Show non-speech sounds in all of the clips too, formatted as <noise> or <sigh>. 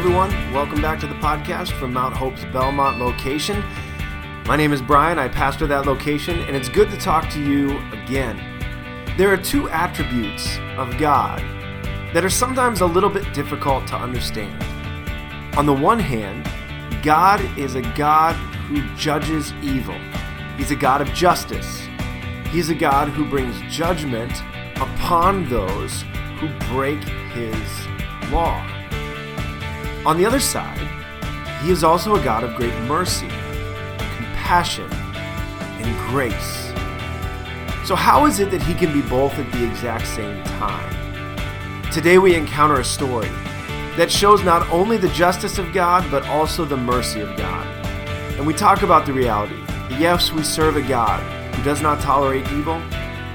Everyone, welcome back to the podcast from Mount Hope's Belmont location. My name is Brian, I pastor that location, and it's good to talk to you again. There are two attributes of God that are sometimes a little bit difficult to understand. On the one hand, God is a God who judges evil, He's a God of justice. He's a God who brings judgment upon those who break His law. On the other side, He is also a God of great mercy, compassion, and grace. So, how is it that He can be both at the exact same time? Today, we encounter a story that shows not only the justice of God, but also the mercy of God. And we talk about the reality that yes, we serve a God who does not tolerate evil,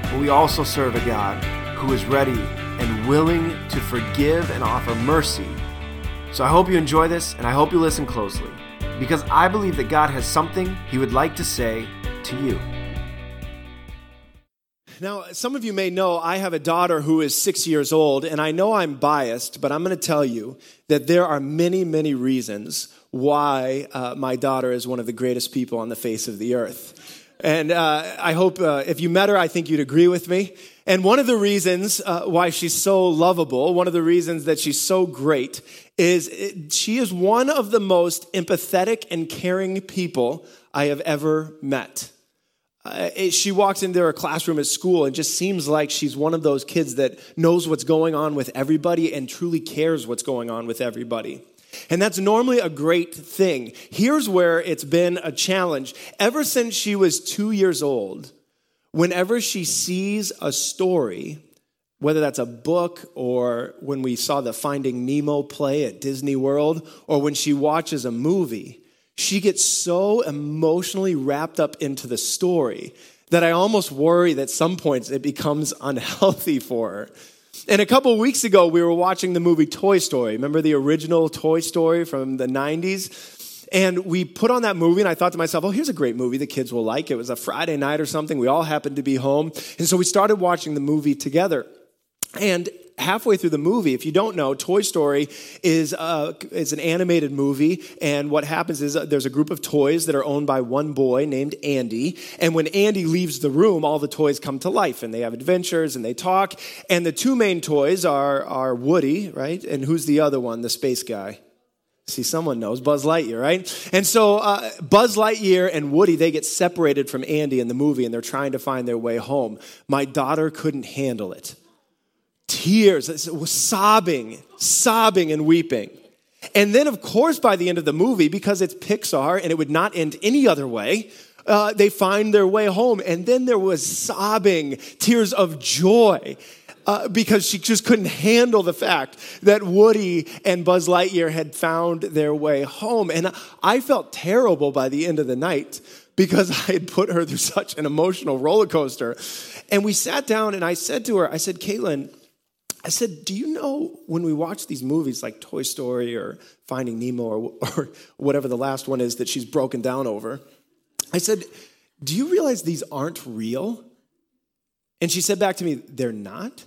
but we also serve a God who is ready and willing to forgive and offer mercy. So I hope you enjoy this and I hope you listen closely because I believe that God has something He would like to say to you. Now, some of you may know I have a daughter who is six years old, and I know I'm biased, but I'm going to tell you that there are many, many reasons why uh, my daughter is one of the greatest people on the face of the earth. And uh, I hope uh, if you met her, I think you'd agree with me. And one of the reasons uh, why she's so lovable, one of the reasons that she's so great, is it, she is one of the most empathetic and caring people I have ever met. Uh, it, she walks into her classroom at school and just seems like she's one of those kids that knows what's going on with everybody and truly cares what's going on with everybody. And that's normally a great thing. Here's where it's been a challenge. Ever since she was two years old, whenever she sees a story, whether that's a book or when we saw the Finding Nemo play at Disney World or when she watches a movie, she gets so emotionally wrapped up into the story that I almost worry that some points it becomes <laughs> unhealthy for her. And a couple weeks ago, we were watching the movie Toy Story. Remember the original Toy Story from the 90s? And we put on that movie, and I thought to myself, oh, here's a great movie the kids will like. It was a Friday night or something. We all happened to be home. And so we started watching the movie together. And halfway through the movie, if you don't know, Toy Story is, uh, is an animated movie. And what happens is uh, there's a group of toys that are owned by one boy named Andy. And when Andy leaves the room, all the toys come to life and they have adventures and they talk. And the two main toys are, are Woody, right? And who's the other one, the space guy? See, someone knows Buzz Lightyear, right? And so uh, Buzz Lightyear and Woody, they get separated from Andy in the movie and they're trying to find their way home. My daughter couldn't handle it tears, sobbing, sobbing and weeping. And then, of course, by the end of the movie, because it's Pixar and it would not end any other way, uh, they find their way home. And then there was sobbing, tears of joy. Uh, because she just couldn't handle the fact that Woody and Buzz Lightyear had found their way home. And I felt terrible by the end of the night because <laughs> I had put her through such an emotional roller coaster. And we sat down and I said to her, I said, Caitlin, I said, Do you know when we watch these movies like Toy Story or Finding Nemo or, or whatever the last one is that she's broken down over? I said, Do you realize these aren't real? And she said back to me, They're not?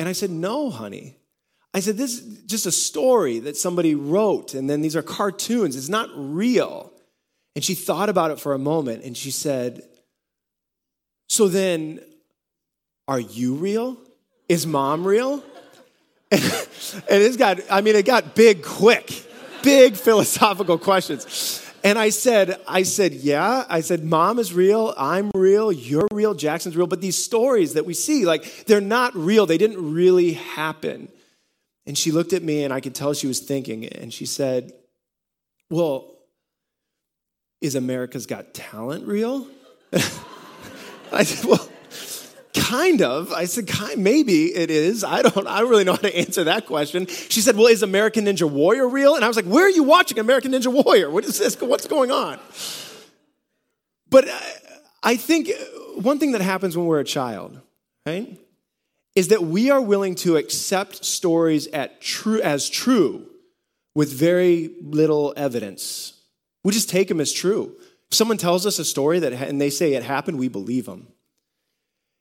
And I said, No, honey. I said, This is just a story that somebody wrote, and then these are cartoons. It's not real. And she thought about it for a moment and she said, So then, are you real? Is mom real? <laughs> and it's got, I mean, it got big quick, big <laughs> philosophical questions. And I said, I said, yeah. I said, mom is real, I'm real, you're real, Jackson's real. But these stories that we see, like, they're not real. They didn't really happen. And she looked at me and I could tell she was thinking. And she said, well, is America's Got Talent real? <laughs> I said, well, kind of. I said, kind, maybe it is. I don't, I really know how to answer that question. She said, well, is American Ninja Warrior real? And I was like, where are you watching American Ninja Warrior? What is this? What's going on? But uh, I think one thing that happens when we're a child, right, is that we are willing to accept stories at true, as true with very little evidence. We just take them as true. If someone tells us a story that, and they say it happened, we believe them.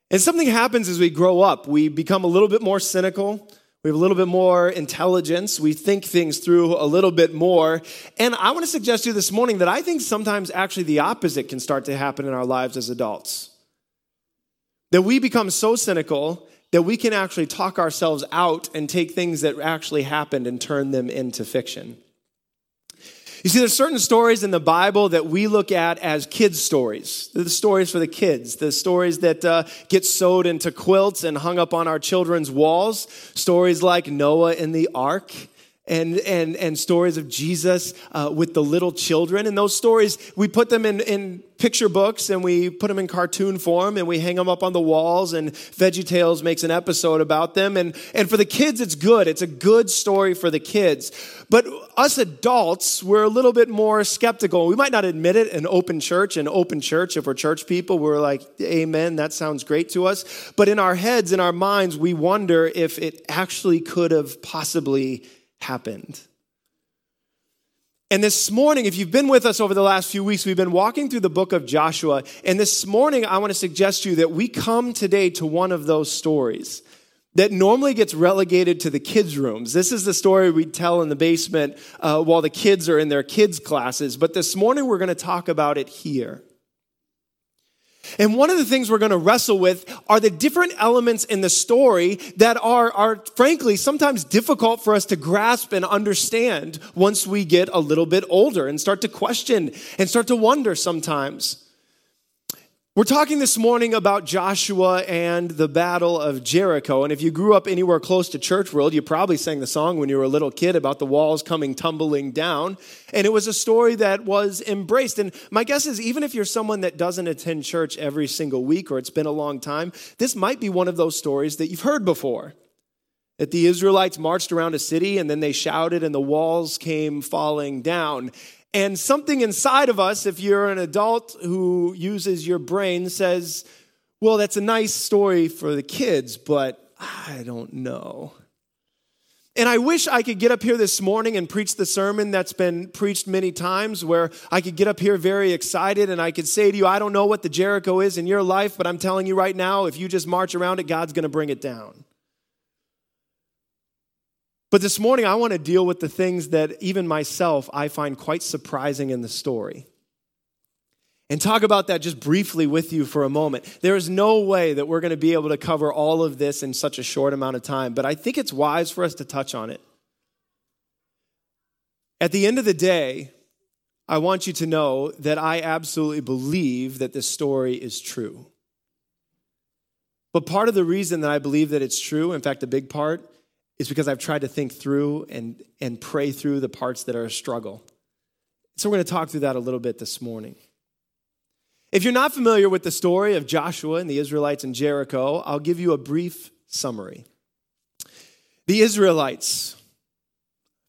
And something happens as we grow up. We become a little bit more cynical. We have a little bit more intelligence. We think things through a little bit more. And I want to suggest to you this morning that I think sometimes actually the opposite can start to happen in our lives as adults. That we become so cynical that we can actually talk ourselves out and take things that actually happened and turn them into fiction. You see, there's certain stories in the Bible that we look at as kids' stories. They're the stories for the kids, the stories that uh, get sewed into quilts and hung up on our children's walls. Stories like Noah and the ark and, and, and stories of Jesus uh, with the little children. And those stories, we put them in, in picture books and we put them in cartoon form and we hang them up on the walls and VeggieTales makes an episode about them. And, and for the kids, it's good. It's a good story for the kids. But us adults, we're a little bit more skeptical. We might not admit it in open church. In open church, if we're church people, we're like, amen, that sounds great to us. But in our heads, in our minds, we wonder if it actually could have possibly happened. And this morning, if you've been with us over the last few weeks, we've been walking through the book of Joshua. And this morning, I want to suggest to you that we come today to one of those stories that normally gets relegated to the kids' rooms. This is the story we tell in the basement uh, while the kids are in their kids' classes. But this morning, we're going to talk about it here. And one of the things we're going to wrestle with are the different elements in the story that are, are frankly sometimes difficult for us to grasp and understand once we get a little bit older and start to question and start to wonder sometimes. We're talking this morning about Joshua and the Battle of Jericho. And if you grew up anywhere close to church world, you probably sang the song when you were a little kid about the walls coming tumbling down. And it was a story that was embraced. And my guess is, even if you're someone that doesn't attend church every single week or it's been a long time, this might be one of those stories that you've heard before. That the Israelites marched around a city and then they shouted and the walls came falling down. And something inside of us, if you're an adult who uses your brain, says, well, that's a nice story for the kids, but I don't know. And I wish I could get up here this morning and preach the sermon that's been preached many times, where I could get up here very excited and I could say to you, I don't know what the Jericho is in your life, but I'm telling you right now, if you just march around it, God's going to bring it down. But this morning, I want to deal with the things that even myself I find quite surprising in the story. And talk about that just briefly with you for a moment. There is no way that we're going to be able to cover all of this in such a short amount of time, but I think it's wise for us to touch on it. At the end of the day, I want you to know that I absolutely believe that this story is true. But part of the reason that I believe that it's true, in fact, a big part, is because I've tried to think through and, and pray through the parts that are a struggle. So we're going to talk through that a little bit this morning. If you're not familiar with the story of Joshua and the Israelites in Jericho, I'll give you a brief summary. The Israelites,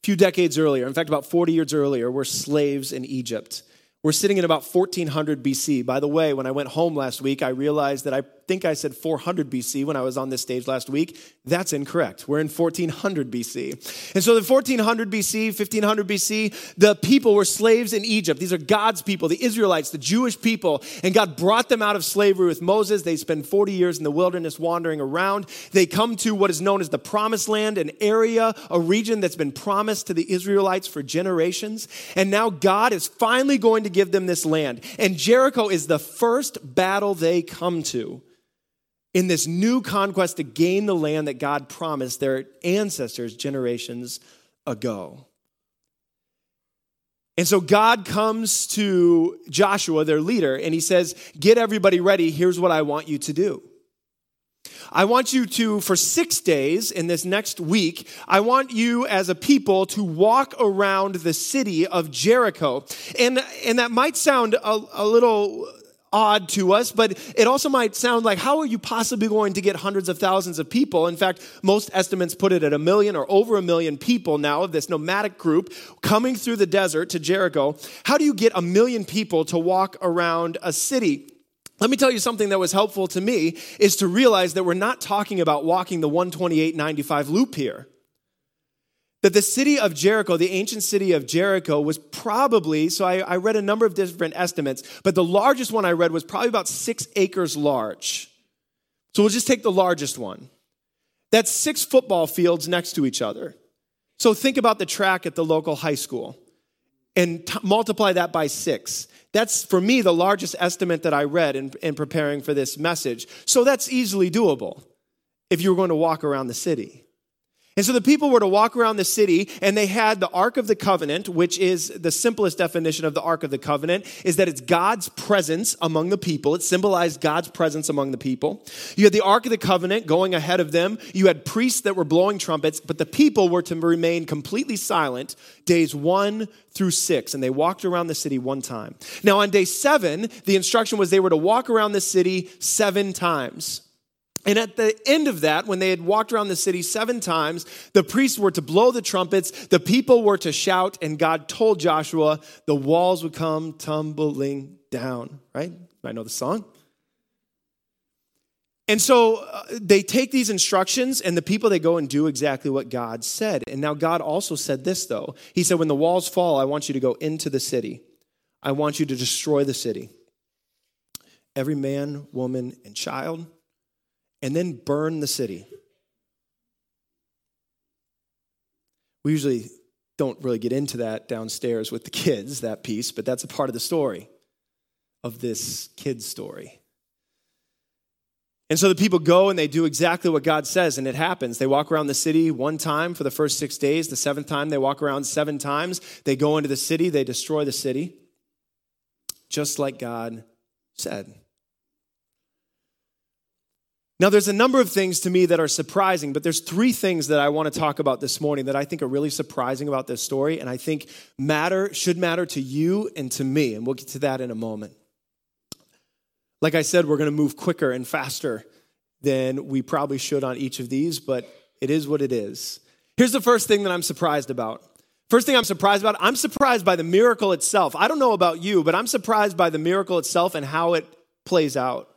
a few decades earlier, in fact, about 40 years earlier, were slaves in Egypt. We're sitting in about 1400 BC. By the way, when I went home last week, I realized that I think I said 400 BC when I was on this stage last week. That's incorrect. We're in 1400 BC. And so, the 1400 BC, 1500 BC, the people were slaves in Egypt. These are God's people, the Israelites, the Jewish people. And God brought them out of slavery with Moses. They spend 40 years in the wilderness wandering around. They come to what is known as the Promised Land, an area, a region that's been promised to the Israelites for generations. And now God is finally going to give them this land. And Jericho is the first battle they come to in this new conquest to gain the land that God promised their ancestors generations ago. And so God comes to Joshua, their leader, and he says, Get everybody ready. Here's what I want you to do. I want you to, for six days in this next week, I want you as a people to walk around the city of Jericho. And, and that might sound a, a little odd to us, but it also might sound like how are you possibly going to get hundreds of thousands of people? In fact, most estimates put it at a million or over a million people now of this nomadic group coming through the desert to Jericho. How do you get a million people to walk around a city? Let me tell you something that was helpful to me is to realize that we're not talking about walking the 128.95 loop here that the city of Jericho, the ancient city of Jericho, was probably, so I, I, read a number of different estimates, but the largest one I read was probably about six acres large. So we'll just take the largest one. That's six football fields next to each other. So think about the track at the local high school and t- multiply that by six. That's, for me, the largest estimate that I read in, in preparing for this message. So that's easily doable if you were going to walk around the city. And so the people were to walk around the city and they had the Ark of the Covenant, which is the simplest definition of the Ark of the Covenant, is that it's God's presence among the people. It symbolized God's presence among the people. You had the Ark of the Covenant going ahead of them. You had priests that were blowing trumpets, but the people were to remain completely silent days one through six. And they walked around the city one time. Now on day seven, the instruction was they were to walk around the city seven times. And at the end of that, when they had walked around the city seven times, the priests were to blow the trumpets, the people were to shout, and God told Joshua the walls would come tumbling down, right? I know the song. And so uh, they take these instructions, and the people, they go and do exactly what God said. And now God also said this, though. He said, When the walls fall, I want you to go into the city, I want you to destroy the city. Every man, woman, and child and then burn the city. We usually don't really get into that downstairs with the kids, that piece, but that's a part of the story of this kid's story. And so the people go and they do exactly what God says, and it happens. They walk around the city one time for the first six days. The seventh time, they walk around seven times. They go into the city, they destroy the city, just like God said. Now, there's a number of things to me that are surprising, but there's three things that I want to talk about this morning that I think are really surprising about this story, and I think matter should matter to you and to me, and we'll get to that in a moment. Like I said, we're going to move quicker and faster than we probably should on each of these, but it is what it is. Here's the first thing that I'm surprised about. First thing I'm surprised about, I'm surprised by the miracle itself. I don't know about you, but I'm surprised by the miracle itself and how it plays out.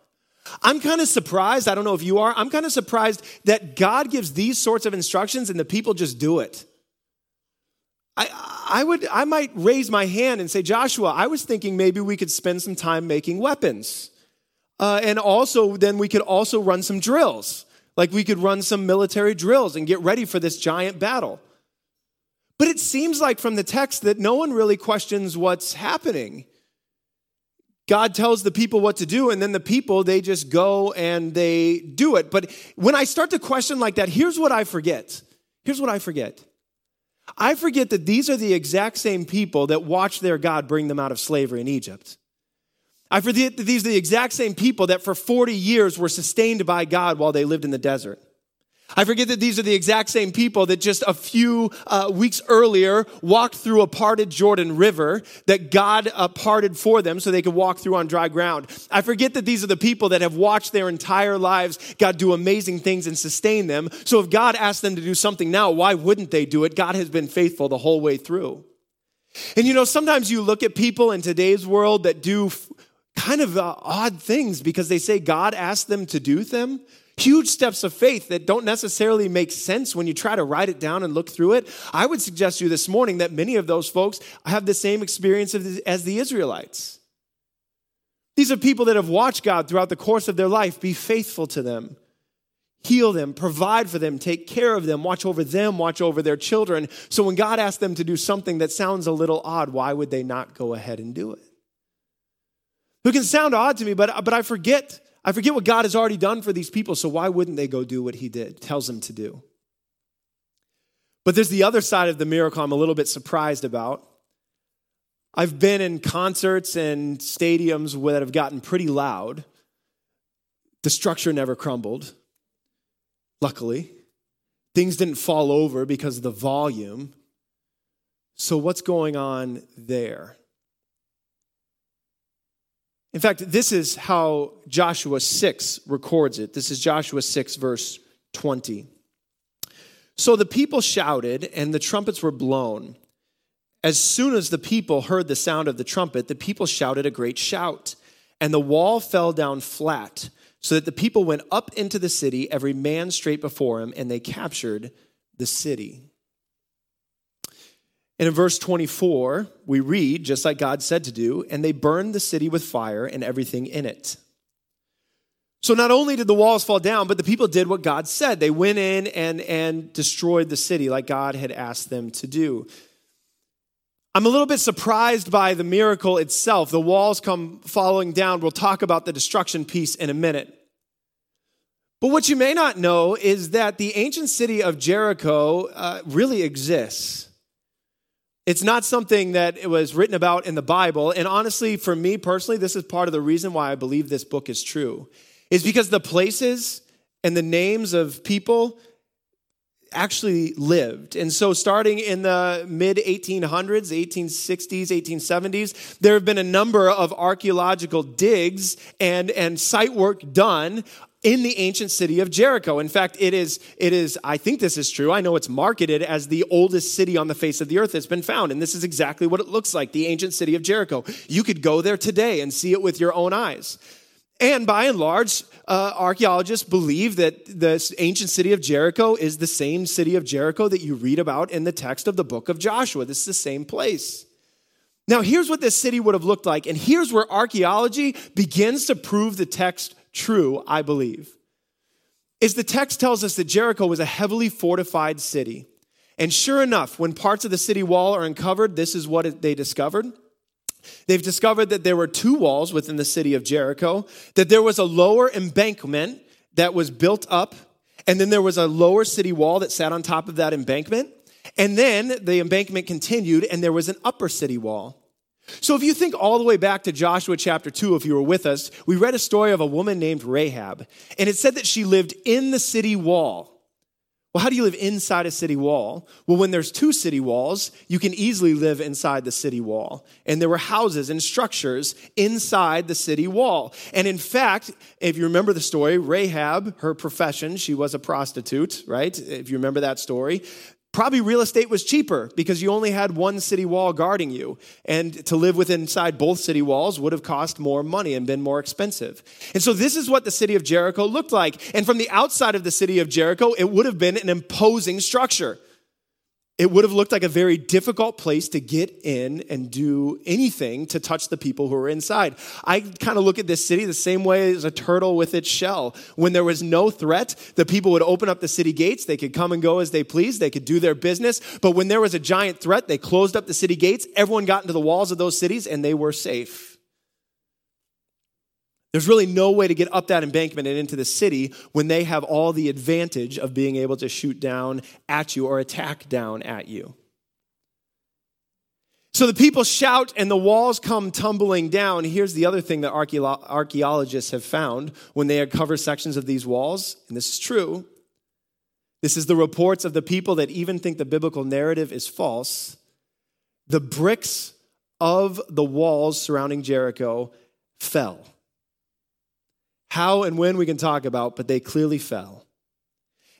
I'm kind of surprised, I don't know if you are, I'm kind of surprised that God gives these sorts of instructions and the people just do it. I, I would I might raise my hand and say, Joshua, I was thinking maybe we could spend some time making weapons. Uh, and also, then we could also run some drills. Like we could run some military drills and get ready for this giant battle. But it seems like from the text that no one really questions what's happening. God tells the people what to do, and then the people, they just go and they do it. But when I start to question like that, here's what I forget. Here's what I forget. I forget that these are the exact same people that watched their God bring them out of slavery in Egypt. I forget that these are the exact same people that for 40 years were sustained by God while they lived in the desert. I forget that these are the exact same people that just a few uh, weeks earlier walked through a parted Jordan River that God uh, parted for them so they could walk through on dry ground. I forget that these are the people that have watched their entire lives God do amazing things and sustain them. So if God asked them to do something now, why wouldn't they do it? God has been faithful the whole way through. And you know, sometimes you look at people in today's world that do f- kind of uh, odd things because they say God asked them to do them huge steps of faith that don't necessarily make sense when you try to write it down and look through it. I would suggest to you this morning that many of those folks have the same experience as the Israelites. These are people that have watched God throughout the course of their life be faithful to them, heal them, provide for them, take care of them, watch over them, watch over their children. So when God asks them to do something that sounds a little odd, why would they not go ahead and do it? It can sound odd to me, but, but I forget I forget what God has already done for these people, so why wouldn't they go do what he did, tells them to do? But there's the other side of the miracle I'm a little bit surprised about. I've been in concerts and stadiums that have gotten pretty loud. The structure never crumbled, luckily. Things didn't fall over because of the volume. So, what's going on there? In fact, this is how Joshua 6 records it. This is Joshua 6, verse 20. So the people shouted, and the trumpets were blown. As soon as the people heard the sound of the trumpet, the people shouted a great shout, and the wall fell down flat, so that the people went up into the city, every man straight before him, and they captured the city. And in verse 24, we read, just like God said to do, and they burned the city with fire and everything in it. So not only did the walls fall down, but the people did what God said. They went in and, and destroyed the city like God had asked them to do. I'm a little bit surprised by the miracle itself. The walls come falling down. We'll talk about the destruction piece in a minute. But what you may not know is that the ancient city of Jericho uh, really exists. It's not something that it was written about in the Bible. And honestly, for me personally, this is part of the reason why I believe this book is true is because the places and the names of people actually lived. And so, starting in the mid 1800s, 1860s, 1870s, there have been a number of archaeological digs and, and site work done in the ancient city of Jericho. In fact, it is, it is, I think this is true. I know it's marketed as the oldest city on the face of the earth that's been found. And this is exactly what it looks like the ancient city of Jericho. You could go there today and see it with your own eyes. And by and large, uh, archaeologists believe that the ancient city of Jericho is the same city of Jericho that you read about in the text of the book of Joshua. This is the same place. Now, here's what this city would have looked like, and here's where archaeology begins to prove the text true, I believe. Is the text tells us that Jericho was a heavily fortified city. And sure enough, when parts of the city wall are uncovered, this is what they discovered. They've discovered that there were two walls within the city of Jericho, that there was a lower embankment that was built up, and then there was a lower city wall that sat on top of that embankment. And then the embankment continued, and there was an upper city wall. So, if you think all the way back to Joshua chapter 2, if you were with us, we read a story of a woman named Rahab, and it said that she lived in the city wall. Well, how do you live inside a city wall? Well, when there's two city walls, you can easily live inside the city wall. And there were houses and structures inside the city wall. And in fact, if you remember the story, Rahab, her profession, she was a prostitute, right? If you remember that story, Probably real estate was cheaper because you only had one city wall guarding you. And to live within inside both city walls would have cost more money and been more expensive. And so this is what the city of Jericho looked like. And from the outside of the city of Jericho, it would have been an imposing structure it would have looked like a very difficult place to get in and do anything to touch the people who were inside. I kind of look at this city the same way as a turtle with its shell. When there was no threat, the people would open up the city gates. They could come and go as they pleased. They could do their business. But when there was a giant threat, they closed up the city gates. Everyone got into the walls of those cities and they were safe. There's really no way to get up that embankment and into the city when they have all the advantage of being able to shoot down at you or attack down at you. So the people shout and the walls come tumbling down. Here's the other thing that archaeologists have found when they uncover sections of these walls, and this is true. This is the reports of the people that even think the biblical narrative is false. The bricks of the walls surrounding Jericho fell. How and when we can talk about, but they clearly fell.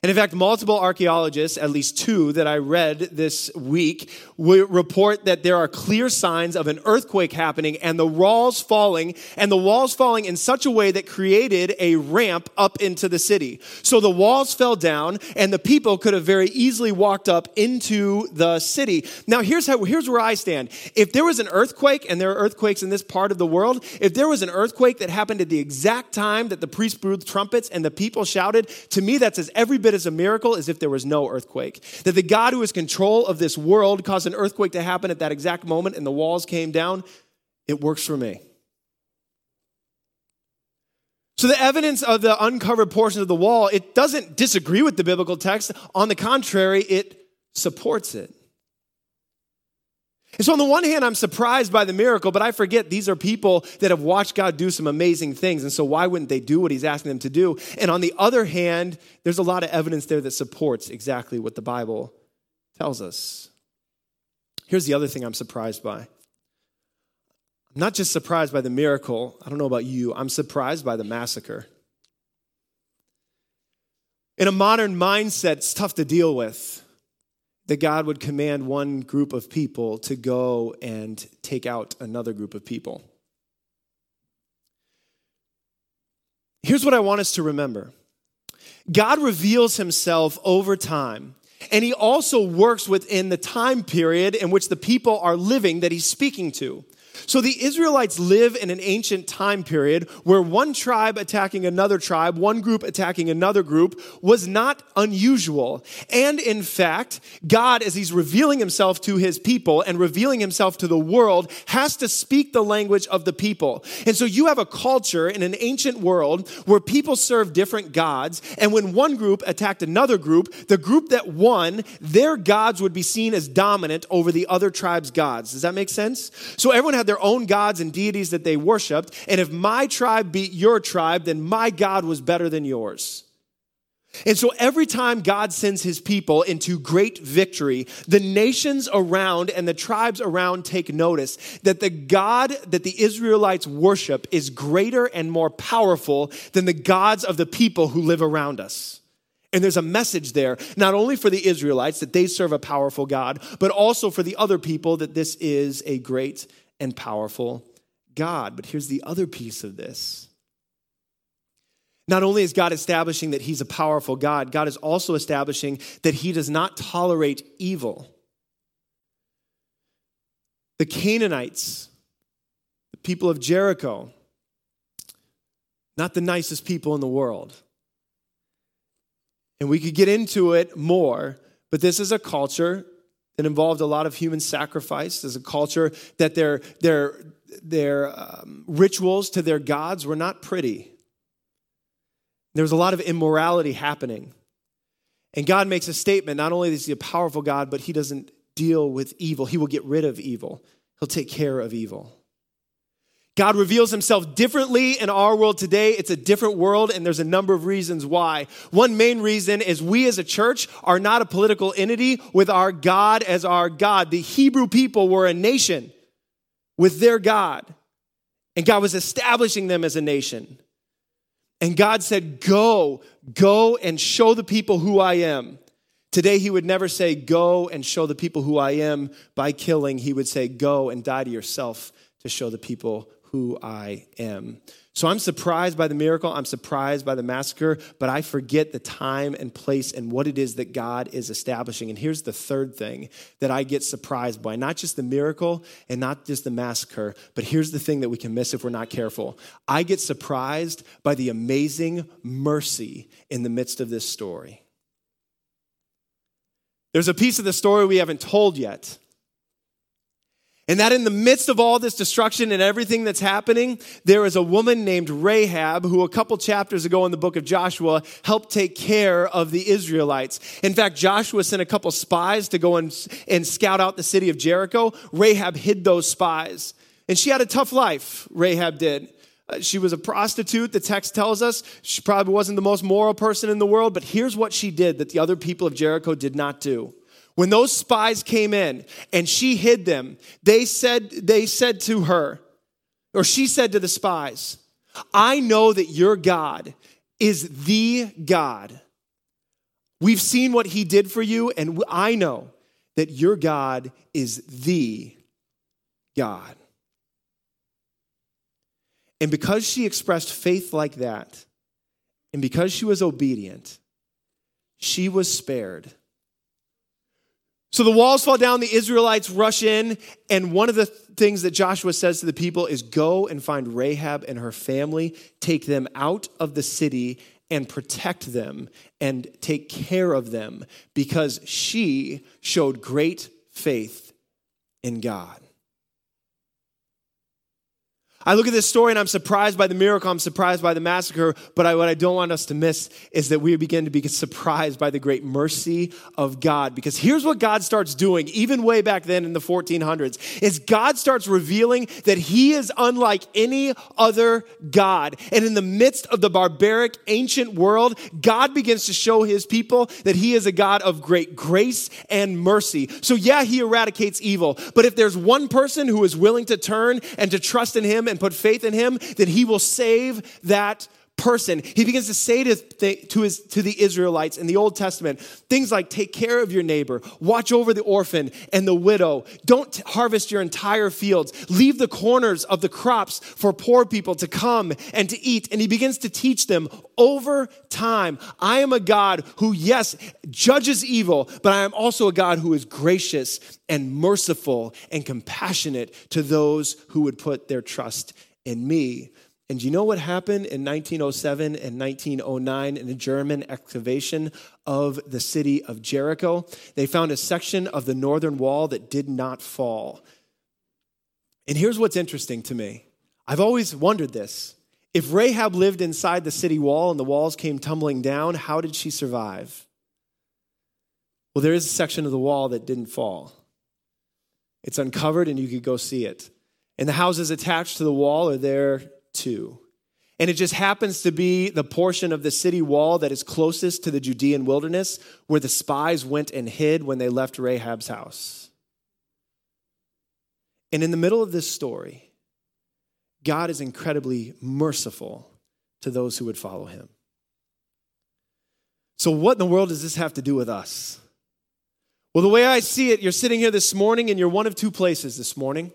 And in fact, multiple archaeologists, at least two that I read this week, report that there are clear signs of an earthquake happening and the walls falling, and the walls falling in such a way that created a ramp up into the city. So the walls fell down, and the people could have very easily walked up into the city. Now, here's how, here's where I stand. If there was an earthquake, and there are earthquakes in this part of the world, if there was an earthquake that happened at the exact time that the priests blew trumpets and the people shouted, to me that says every bit as a miracle as if there was no earthquake. That the God who is control of this world caused an earthquake to happen at that exact moment and the walls came down. It works for me. So the evidence of the uncovered portions of the wall, it doesn't disagree with the biblical text. On the contrary, it supports it. And so, on the one hand, I'm surprised by the miracle, but I forget these are people that have watched God do some amazing things. And so, why wouldn't they do what He's asking them to do? And on the other hand, there's a lot of evidence there that supports exactly what the Bible tells us. Here's the other thing I'm surprised by. I'm not just surprised by the miracle, I don't know about you, I'm surprised by the massacre. In a modern mindset, it's tough to deal with that God would command one group of people to go and take out another group of people. Here's what I want us to remember God reveals himself over time, and he also works within the time period in which the people are living that he's speaking to. So the Israelites live in an ancient time period where one tribe attacking another tribe, one group attacking another group was not unusual. And in fact, God, as he's revealing himself to his people and revealing himself to the world, has to speak the language of the people. And so you have a culture in an ancient world where people serve different gods. And when one group attacked another group, the group that won, their gods would be seen as dominant over the other tribe's gods. Does that make sense? So everyone had their own gods and deities that they worshiped. And if my tribe beat your tribe, then my God was better than yours. And so every time God sends his people into great victory, the nations around and the tribes around take notice that the God that the Israelites worship is greater and more powerful than the gods of the people who live around us. And there's a message there, not only for the Israelites that they serve a powerful God, but also for the other people that this is a great and powerful God. But here's the other piece of this. Not only is God establishing that he's a powerful God, God is also establishing that he does not tolerate evil. The Canaanites, the people of Jericho, not the nicest people in the world. And we could get into it more, but this is a culture that involved a lot of human sacrifice. as a culture that their, their, their um, rituals to their gods were not pretty. There was a lot of immorality happening. And God makes a statement not only is he a powerful God, but he doesn't deal with evil. He will get rid of evil, he'll take care of evil. God reveals himself differently in our world today. It's a different world, and there's a number of reasons why. One main reason is we as a church are not a political entity with our God as our God. The Hebrew people were a nation with their God, and God was establishing them as a nation. And God said, Go, go and show the people who I am. Today, he would never say, Go and show the people who I am by killing. He would say, Go and die to yourself to show the people who I am. So I'm surprised by the miracle. I'm surprised by the massacre, but I forget the time and place and what it is that God is establishing. And here's the third thing that I get surprised by not just the miracle and not just the massacre, but here's the thing that we can miss if we're not careful. I get surprised by the amazing mercy in the midst of this story. There's a piece of the story we haven't told yet. And that in the midst of all this destruction and everything that's happening, there is a woman named Rahab who, a couple chapters ago in the book of Joshua, helped take care of the Israelites. In fact, Joshua sent a couple spies to go and, and scout out the city of Jericho. Rahab hid those spies. And she had a tough life, Rahab did. Uh, she was a prostitute, the text tells us. She probably wasn't the most moral person in the world, but here's what she did that the other people of Jericho did not do. When those spies came in and she hid them, they said, they said to her, or she said to the spies, I know that your God is the God. We've seen what he did for you, and I know that your God is the God. And because she expressed faith like that, and because she was obedient, she was spared so the walls fall down, the Israelites rush in, and one of the things that Joshua says to the people is go and find Rahab and her family, take them out of the city and protect them and take care of them because she showed great faith in God. I look at this story and I'm surprised by the miracle, I'm surprised by the massacre, but I, what I don't want us to miss is that we begin to be surprised by the great mercy of God. Because here's what God starts doing, even way back then in the 1400s, is God starts revealing that He is unlike any other God. And in the midst of the barbaric ancient world, God begins to show His people that He is a God of great grace and mercy. So yeah, He eradicates evil, but if there's one person who is willing to turn and to trust in Him and put faith in him, then he will save that person, he begins to say to, to, his, to the Israelites in the Old Testament things like take care of your neighbor, watch over the orphan and the widow, don't harvest your entire fields, leave the corners of the crops for poor people to come and to eat. And he begins to teach them over time I am a God who, yes, judges evil, but I am also a God who is gracious and merciful and compassionate to those who would put their trust in me. And you know what happened in 1907 and 1909 in a German excavation of the city of Jericho? They found a section of the northern wall that did not fall. And here's what's interesting to me I've always wondered this. If Rahab lived inside the city wall and the walls came tumbling down, how did she survive? Well, there is a section of the wall that didn't fall. It's uncovered and you could go see it. And the houses attached to the wall are there too. And it just happens to be the portion of the city wall that is closest to the Judean wilderness where the spies went and hid when they left Rahab's house. And in the middle of this story, God is incredibly merciful to those who would follow him. So, what in the world does this have to do with us? Well, the way I see it, you're sitting here this morning and you're one of two places this morning.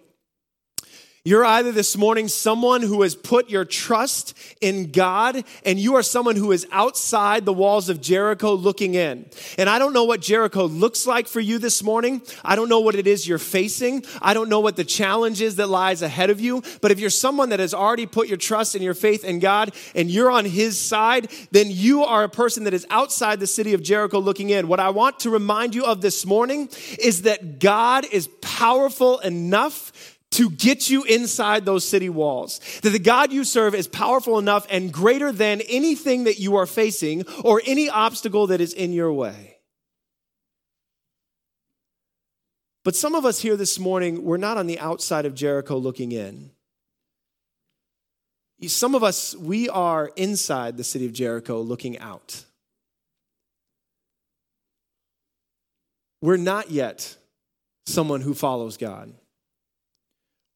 You're either this morning someone who has put your trust in God, and you are someone who is outside the walls of Jericho looking in. And I don't know what Jericho looks like for you this morning. I don't know what it is you're facing. I don't know what the challenge is that lies ahead of you. But if you're someone that has already put your trust and your faith in God and you're on His side, then you are a person that is outside the city of Jericho looking in. What I want to remind you of this morning is that God is powerful enough to get you inside those city walls. That the God you serve is powerful enough and greater than anything that you are facing or any obstacle that is in your way. But some of us here this morning, we're not on the outside of Jericho looking in. Some of us, we are inside the city of Jericho looking out. We're not yet someone who follows God.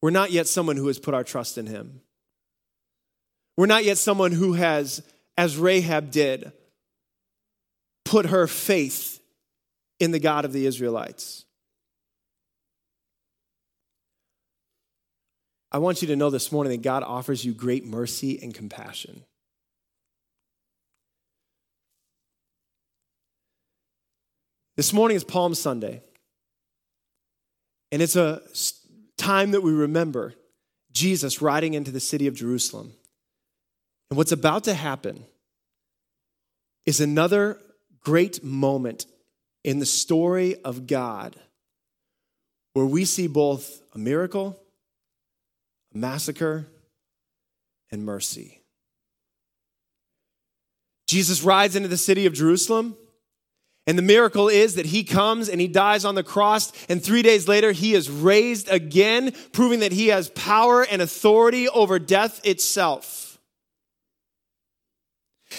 We're not yet someone who has put our trust in him. We're not yet someone who has, as Rahab did, put her faith in the God of the Israelites. I want you to know this morning that God offers you great mercy and compassion. This morning is Palm Sunday, and it's a time that we remember Jesus riding into the city of Jerusalem. And what's about to happen is another great moment in the story of God where we see both a miracle, a massacre, and mercy. Jesus rides into the city of Jerusalem. And the miracle is that he comes and he dies on the cross, and three days later, he is raised again, proving that he has power and authority over death itself.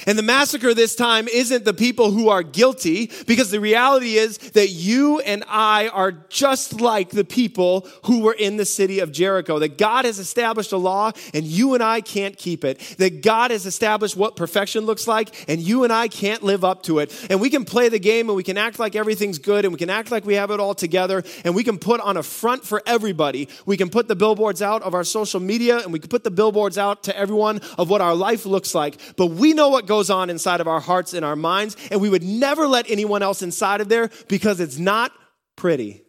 And the massacre this time isn't the people who are guilty, because the reality is that you and I are just like the people who were in the city of Jericho. That God has established a law and you and I can't keep it. That God has established what perfection looks like and you and I can't live up to it. And we can play the game and we can act like everything's good and we can act like we have it all together and we can put on a front for everybody. We can put the billboards out of our social media and we can put the billboards out to everyone of what our life looks like. But we know what goes on inside of our hearts and our minds, and we would never let anyone else inside of there because it's not pretty.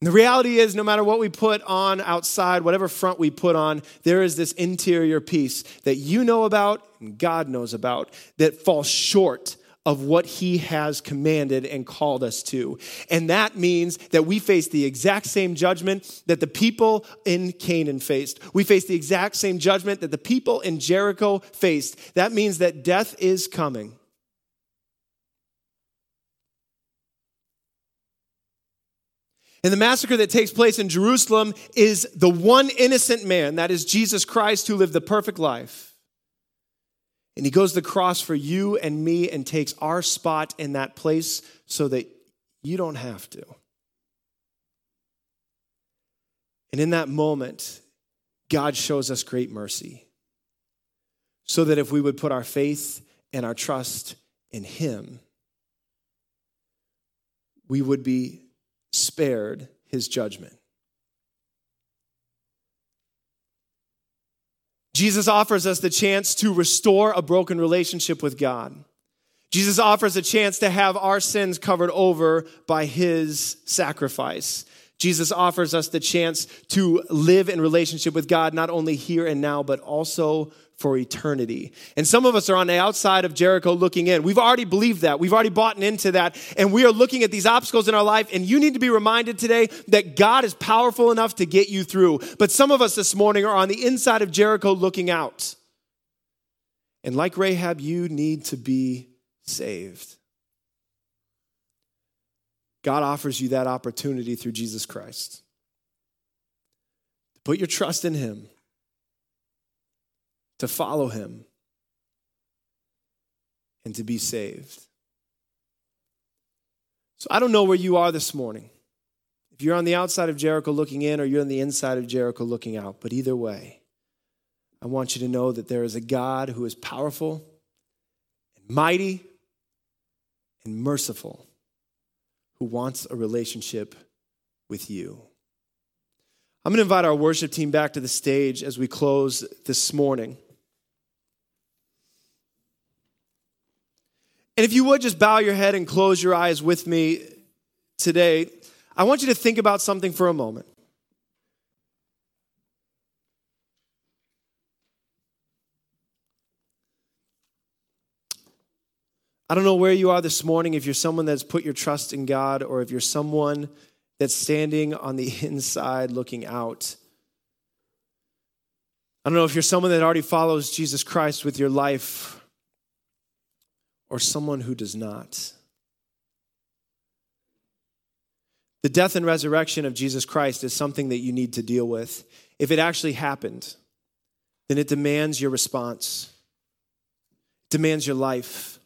And the reality is, no matter what we put on outside, whatever front we put on, there is this interior piece that you know about and God knows about that falls short of what he has commanded and called us to. And that means that we face the exact same judgment that the people in Canaan faced. We face the exact same judgment that the people in Jericho faced. That means that death is coming. And the massacre that takes place in Jerusalem is the one innocent man, that is Jesus Christ, who lived the perfect life. And he goes to the cross for you and me and takes our spot in that place so that you don't have to. And in that moment, God shows us great mercy. so that if we would put our faith and our trust in Him, we would be spared His judgment. Jesus offers us the chance to restore a broken relationship with God. Jesus offers a chance to have our sins covered over by his sacrifice. Jesus offers us the chance to live in relationship with God, not only here and now, but also for eternity. And some of us are on the outside of Jericho looking in. We've already believed that. We've already bought into that. And we are looking at these obstacles in our life. And you need to be reminded today that God is powerful enough to get you through. But some of us this morning are on the inside of Jericho looking out. And like Rahab, you need to be saved. God offers you that opportunity through Jesus Christ. To put your trust in Him, to follow Him, and to be saved. So I don't know where you are this morning. If you're on the outside of Jericho looking in, or you're on the inside of Jericho looking out, but either way, I want you to know that there is a God who is powerful and mighty and merciful who wants a relationship with you. I'm going to invite our worship team back to the stage as we close this morning. And if you would just bow your head and close your eyes with me today, I want you to think about something for a moment. I don't know where you are this morning, if you're someone that's put your trust in God or if you're someone that's standing on the <laughs> inside looking out. I don't know if you're someone that already follows Jesus Christ with your life or someone who does not. The death and resurrection of Jesus Christ is something that you need to deal with. If it actually happened, then it demands your response, it demands your life.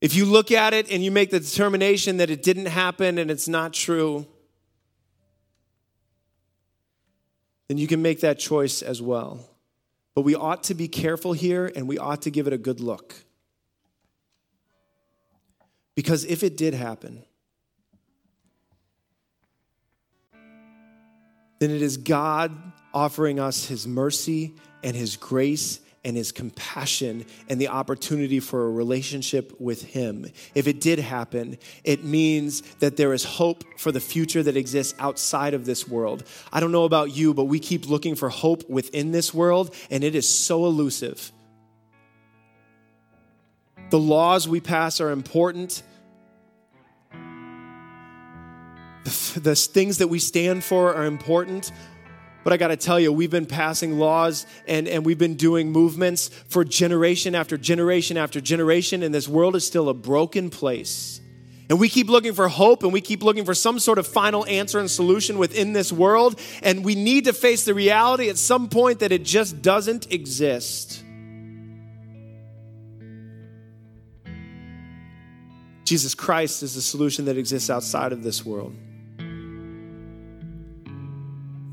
If you look at it and you make the determination that it didn't happen and it's not true, then you can make that choice as well. But we ought to be careful here and we ought to give it a good look. Because if it did happen, then it is God offering us his mercy and his grace and his compassion and the opportunity for a relationship with him. If it did happen, it means that there is hope for the future that exists outside of this world. I don't know about you, but we keep looking for hope within this world, and it is so elusive. The laws we pass are important. The, the things that we stand for are important, but I got to tell you, we've been passing laws and, and we've been doing movements for generation after generation after generation, and this world is still a broken place. And we keep looking for hope and we keep looking for some sort of final answer and solution within this world. And we need to face the reality at some point that it just doesn't exist. Jesus Christ is the solution that exists outside of this world.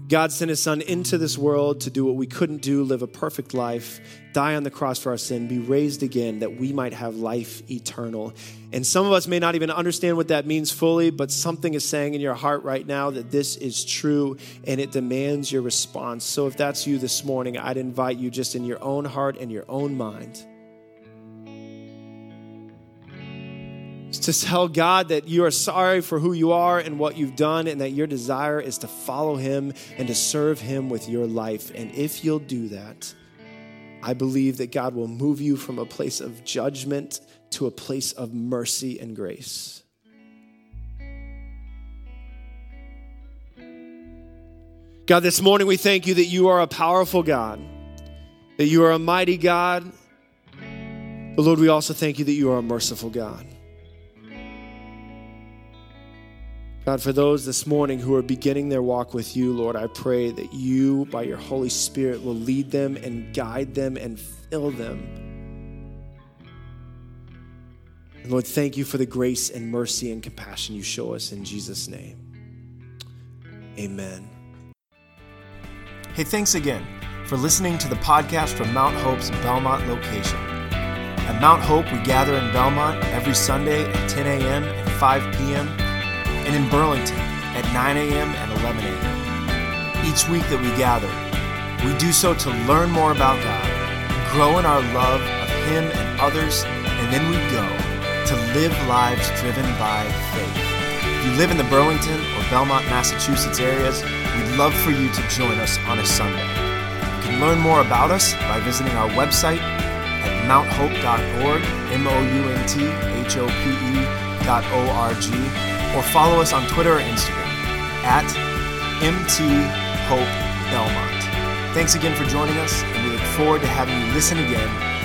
God sent his son into this world to do what we couldn't do, live a perfect life, die on the cross for our sin, be raised again that we might have life eternal. And some of us may not even understand what that means fully, but something is saying in your heart right now that this is true and it demands your response. So if that's you this morning, I'd invite you just in your own heart and your own mind to tell God that you are sorry for who you are and what you've done, and that your desire is to follow Him and to serve Him with your life. And if you'll do that, I believe that God will move you from a place of judgment to a place of mercy and grace. God, this morning we thank you that you are a powerful God, that you are a mighty God. But Lord, we also thank you that you are a merciful God. God, for those this morning who are beginning their walk with you, Lord, I pray that you, by your Holy Spirit, will lead them and guide them and fill them. And Lord, thank you for the grace and mercy and compassion you show us in Jesus' name. Amen. Hey, thanks again for listening to the podcast from Mount Hope's Belmont location. At Mount Hope, we gather in Belmont every Sunday at 10 a.m. and 5 p.m., and in Burlington at 9 a.m. and 11 a.m. Each week that we gather, we do so to learn more about God, grow in our love of Him and others, and then we go to live lives driven by faith. If you live in the Burlington or Belmont, Massachusetts areas, we'd love for you to join us on a Sunday. You can learn more about us by visiting our website at mounthope.org, M-O-U-N-T-H-O-P-E dot O-R-G, or follow us on Twitter or Instagram at MT Hope Belmont. Thanks again for joining us, and we look forward to having you listen again